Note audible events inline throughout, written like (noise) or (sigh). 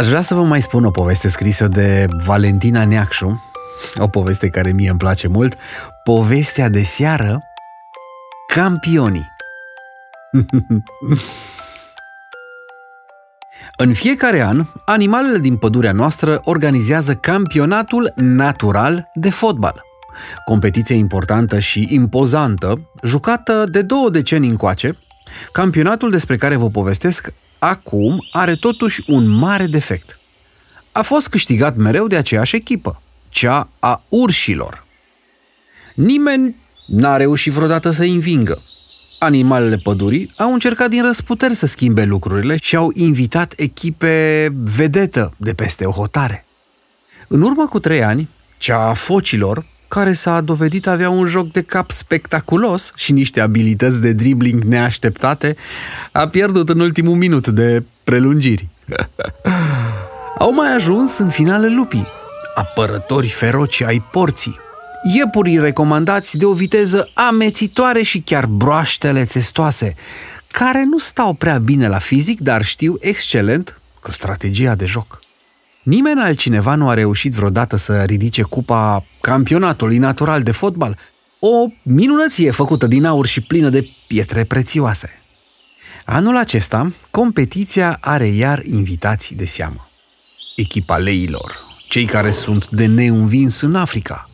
Aș vrea să vă mai spun o poveste scrisă de Valentina Neacșu, o poveste care mie îmi place mult, povestea de seară Campionii. (laughs) În fiecare an, animalele din pădurea noastră organizează campionatul natural de fotbal. Competiție importantă și impozantă, jucată de două decenii încoace, campionatul despre care vă povestesc acum are totuși un mare defect. A fost câștigat mereu de aceeași echipă, cea a urșilor. Nimeni n-a reușit vreodată să-i învingă. Animalele pădurii au încercat din răsputeri să schimbe lucrurile și au invitat echipe vedetă de peste o hotare. În urmă cu trei ani, cea a focilor, care s-a dovedit avea un joc de cap spectaculos și niște abilități de dribbling neașteptate, a pierdut în ultimul minut de prelungiri. (laughs) Au mai ajuns în finale lupii, apărători feroci ai porții, iepurii recomandați de o viteză amețitoare și chiar broaștele testoase, care nu stau prea bine la fizic, dar știu excelent cu strategia de joc. Nimeni altcineva nu a reușit vreodată să ridice cupa campionatului natural de fotbal, o minunăție făcută din aur și plină de pietre prețioase. Anul acesta, competiția are iar invitații de seamă. Echipa leilor, cei care sunt de neînvins în Africa.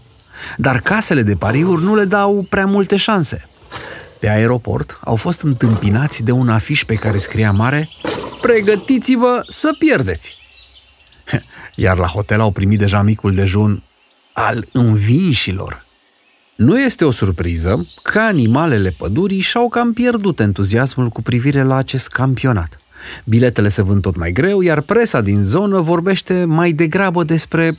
Dar casele de pariuri nu le dau prea multe șanse. Pe aeroport au fost întâmpinați de un afiș pe care scria mare Pregătiți-vă să pierdeți! (laughs) Iar la hotel au primit deja micul dejun al învinșilor. Nu este o surpriză că animalele pădurii și-au cam pierdut entuziasmul cu privire la acest campionat. Biletele se vând tot mai greu, iar presa din zonă vorbește mai degrabă despre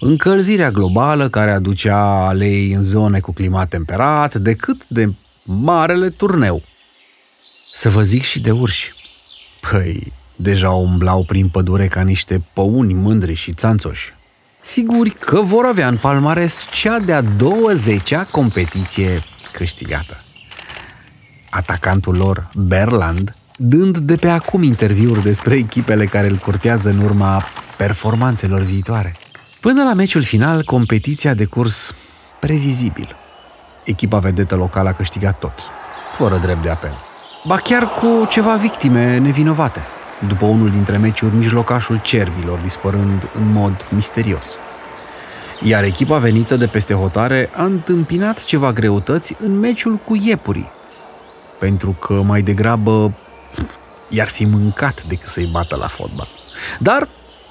încălzirea globală care aducea alei în zone cu climat temperat decât de marele turneu. Să vă zic și de urși. Păi, deja umblau prin pădure ca niște păuni mândri și țanțoși. Siguri că vor avea în palmares cea de-a 20-a competiție câștigată. Atacantul lor, Berland, dând de pe acum interviuri despre echipele care îl curtează în urma performanțelor viitoare. Până la meciul final, competiția de curs previzibil. Echipa vedetă locală a câștigat tot, fără drept de apel. Ba chiar cu ceva victime nevinovate – după unul dintre meciuri mijlocașul cerbilor dispărând în mod misterios. Iar echipa venită de peste hotare a întâmpinat ceva greutăți în meciul cu iepurii, pentru că mai degrabă i-ar fi mâncat decât să-i bată la fotbal. Dar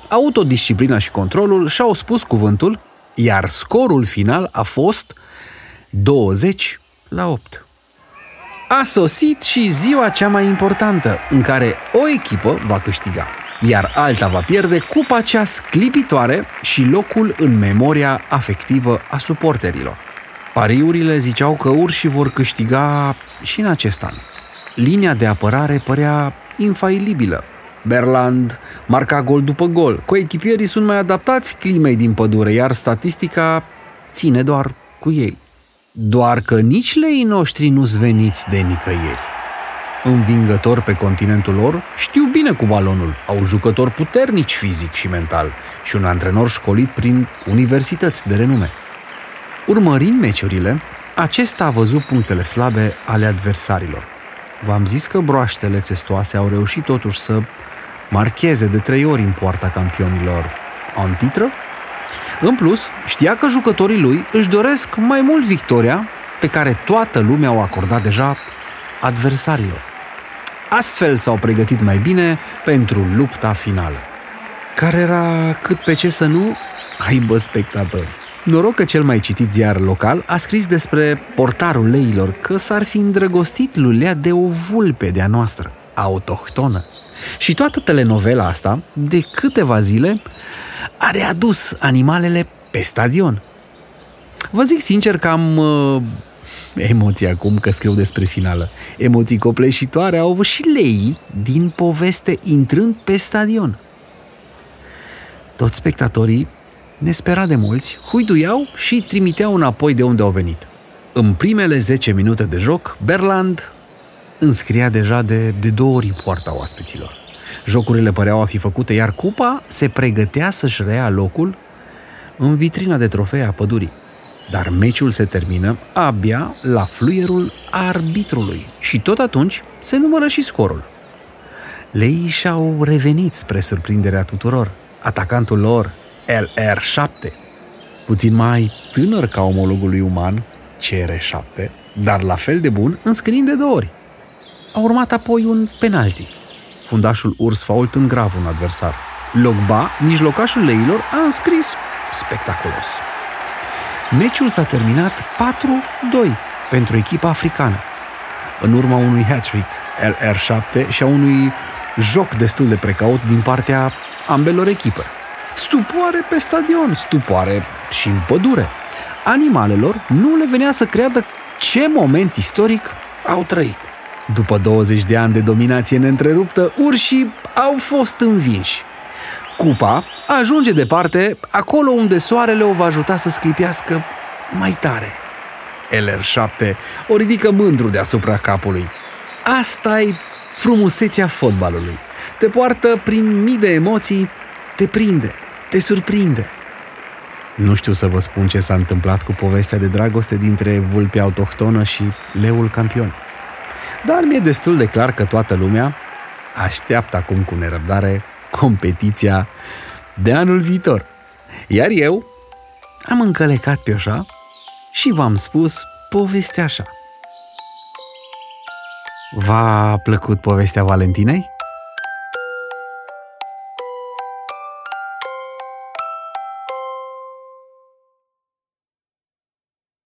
autodisciplina și controlul și-au spus cuvântul, iar scorul final a fost 20 la 8 a sosit și ziua cea mai importantă, în care o echipă va câștiga, iar alta va pierde cupa cea sclipitoare și locul în memoria afectivă a suporterilor. Pariurile ziceau că urșii vor câștiga și în acest an. Linia de apărare părea infailibilă. Berland marca gol după gol. Coechipierii sunt mai adaptați climei din pădure, iar statistica ține doar cu ei. Doar că nici leii noștri nu-s veniți de nicăieri. Învingători pe continentul lor, știu bine cu balonul, au jucători puternici fizic și mental și un antrenor școlit prin universități de renume. Urmărind meciurile, acesta a văzut punctele slabe ale adversarilor. V-am zis că broaștele țestoase au reușit totuși să marcheze de trei ori în poarta campionilor în titră în plus, știa că jucătorii lui își doresc mai mult victoria pe care toată lumea o acordat deja adversarilor. Astfel s-au pregătit mai bine pentru lupta finală, care era cât pe ce să nu aibă spectatori. Noroc că cel mai citit ziar local a scris despre portarul leilor că s-ar fi îndrăgostit lulea de o vulpe de-a noastră, autohtonă. Și toată telenovela asta, de câteva zile, a readus animalele pe stadion. Vă zic sincer că am uh, emoții acum că scriu despre finală. Emoții copleșitoare au avut și lei din poveste intrând pe stadion. Toți spectatorii, nesperat de mulți, huiduiau și trimiteau înapoi de unde au venit. În primele 10 minute de joc, Berland înscria deja de, de două ori poarta oaspeților. Jocurile păreau a fi făcute, iar cupa se pregătea să-și rea locul în vitrina de trofee a pădurii. Dar meciul se termină abia la fluierul arbitrului și tot atunci se numără și scorul. Leii și-au revenit spre surprinderea tuturor. Atacantul lor, LR7, puțin mai tânăr ca omologul lui uman, CR7, dar la fel de bun, înscriind de două ori. A urmat apoi un penalti. Fundașul urs fault în grav un adversar. Logba, mijlocașul leilor, a înscris spectaculos. Meciul s-a terminat 4-2 pentru echipa africană. În urma unui hat-trick LR7 și a unui joc destul de precaut din partea ambelor echipe. Stupoare pe stadion, stupoare și în pădure. Animalelor nu le venea să creadă ce moment istoric au trăit. După 20 de ani de dominație neîntreruptă, urșii au fost învinși. Cupa ajunge departe, acolo unde soarele o va ajuta să sclipească mai tare. LR7 o ridică mândru deasupra capului. asta e frumusețea fotbalului. Te poartă prin mii de emoții, te prinde, te surprinde. Nu știu să vă spun ce s-a întâmplat cu povestea de dragoste dintre vulpea autohtonă și leul campion. Dar mi-e destul de clar că toată lumea așteaptă acum cu nerăbdare competiția de anul viitor. Iar eu am încălecat pe așa și v-am spus povestea așa. V-a plăcut povestea Valentinei?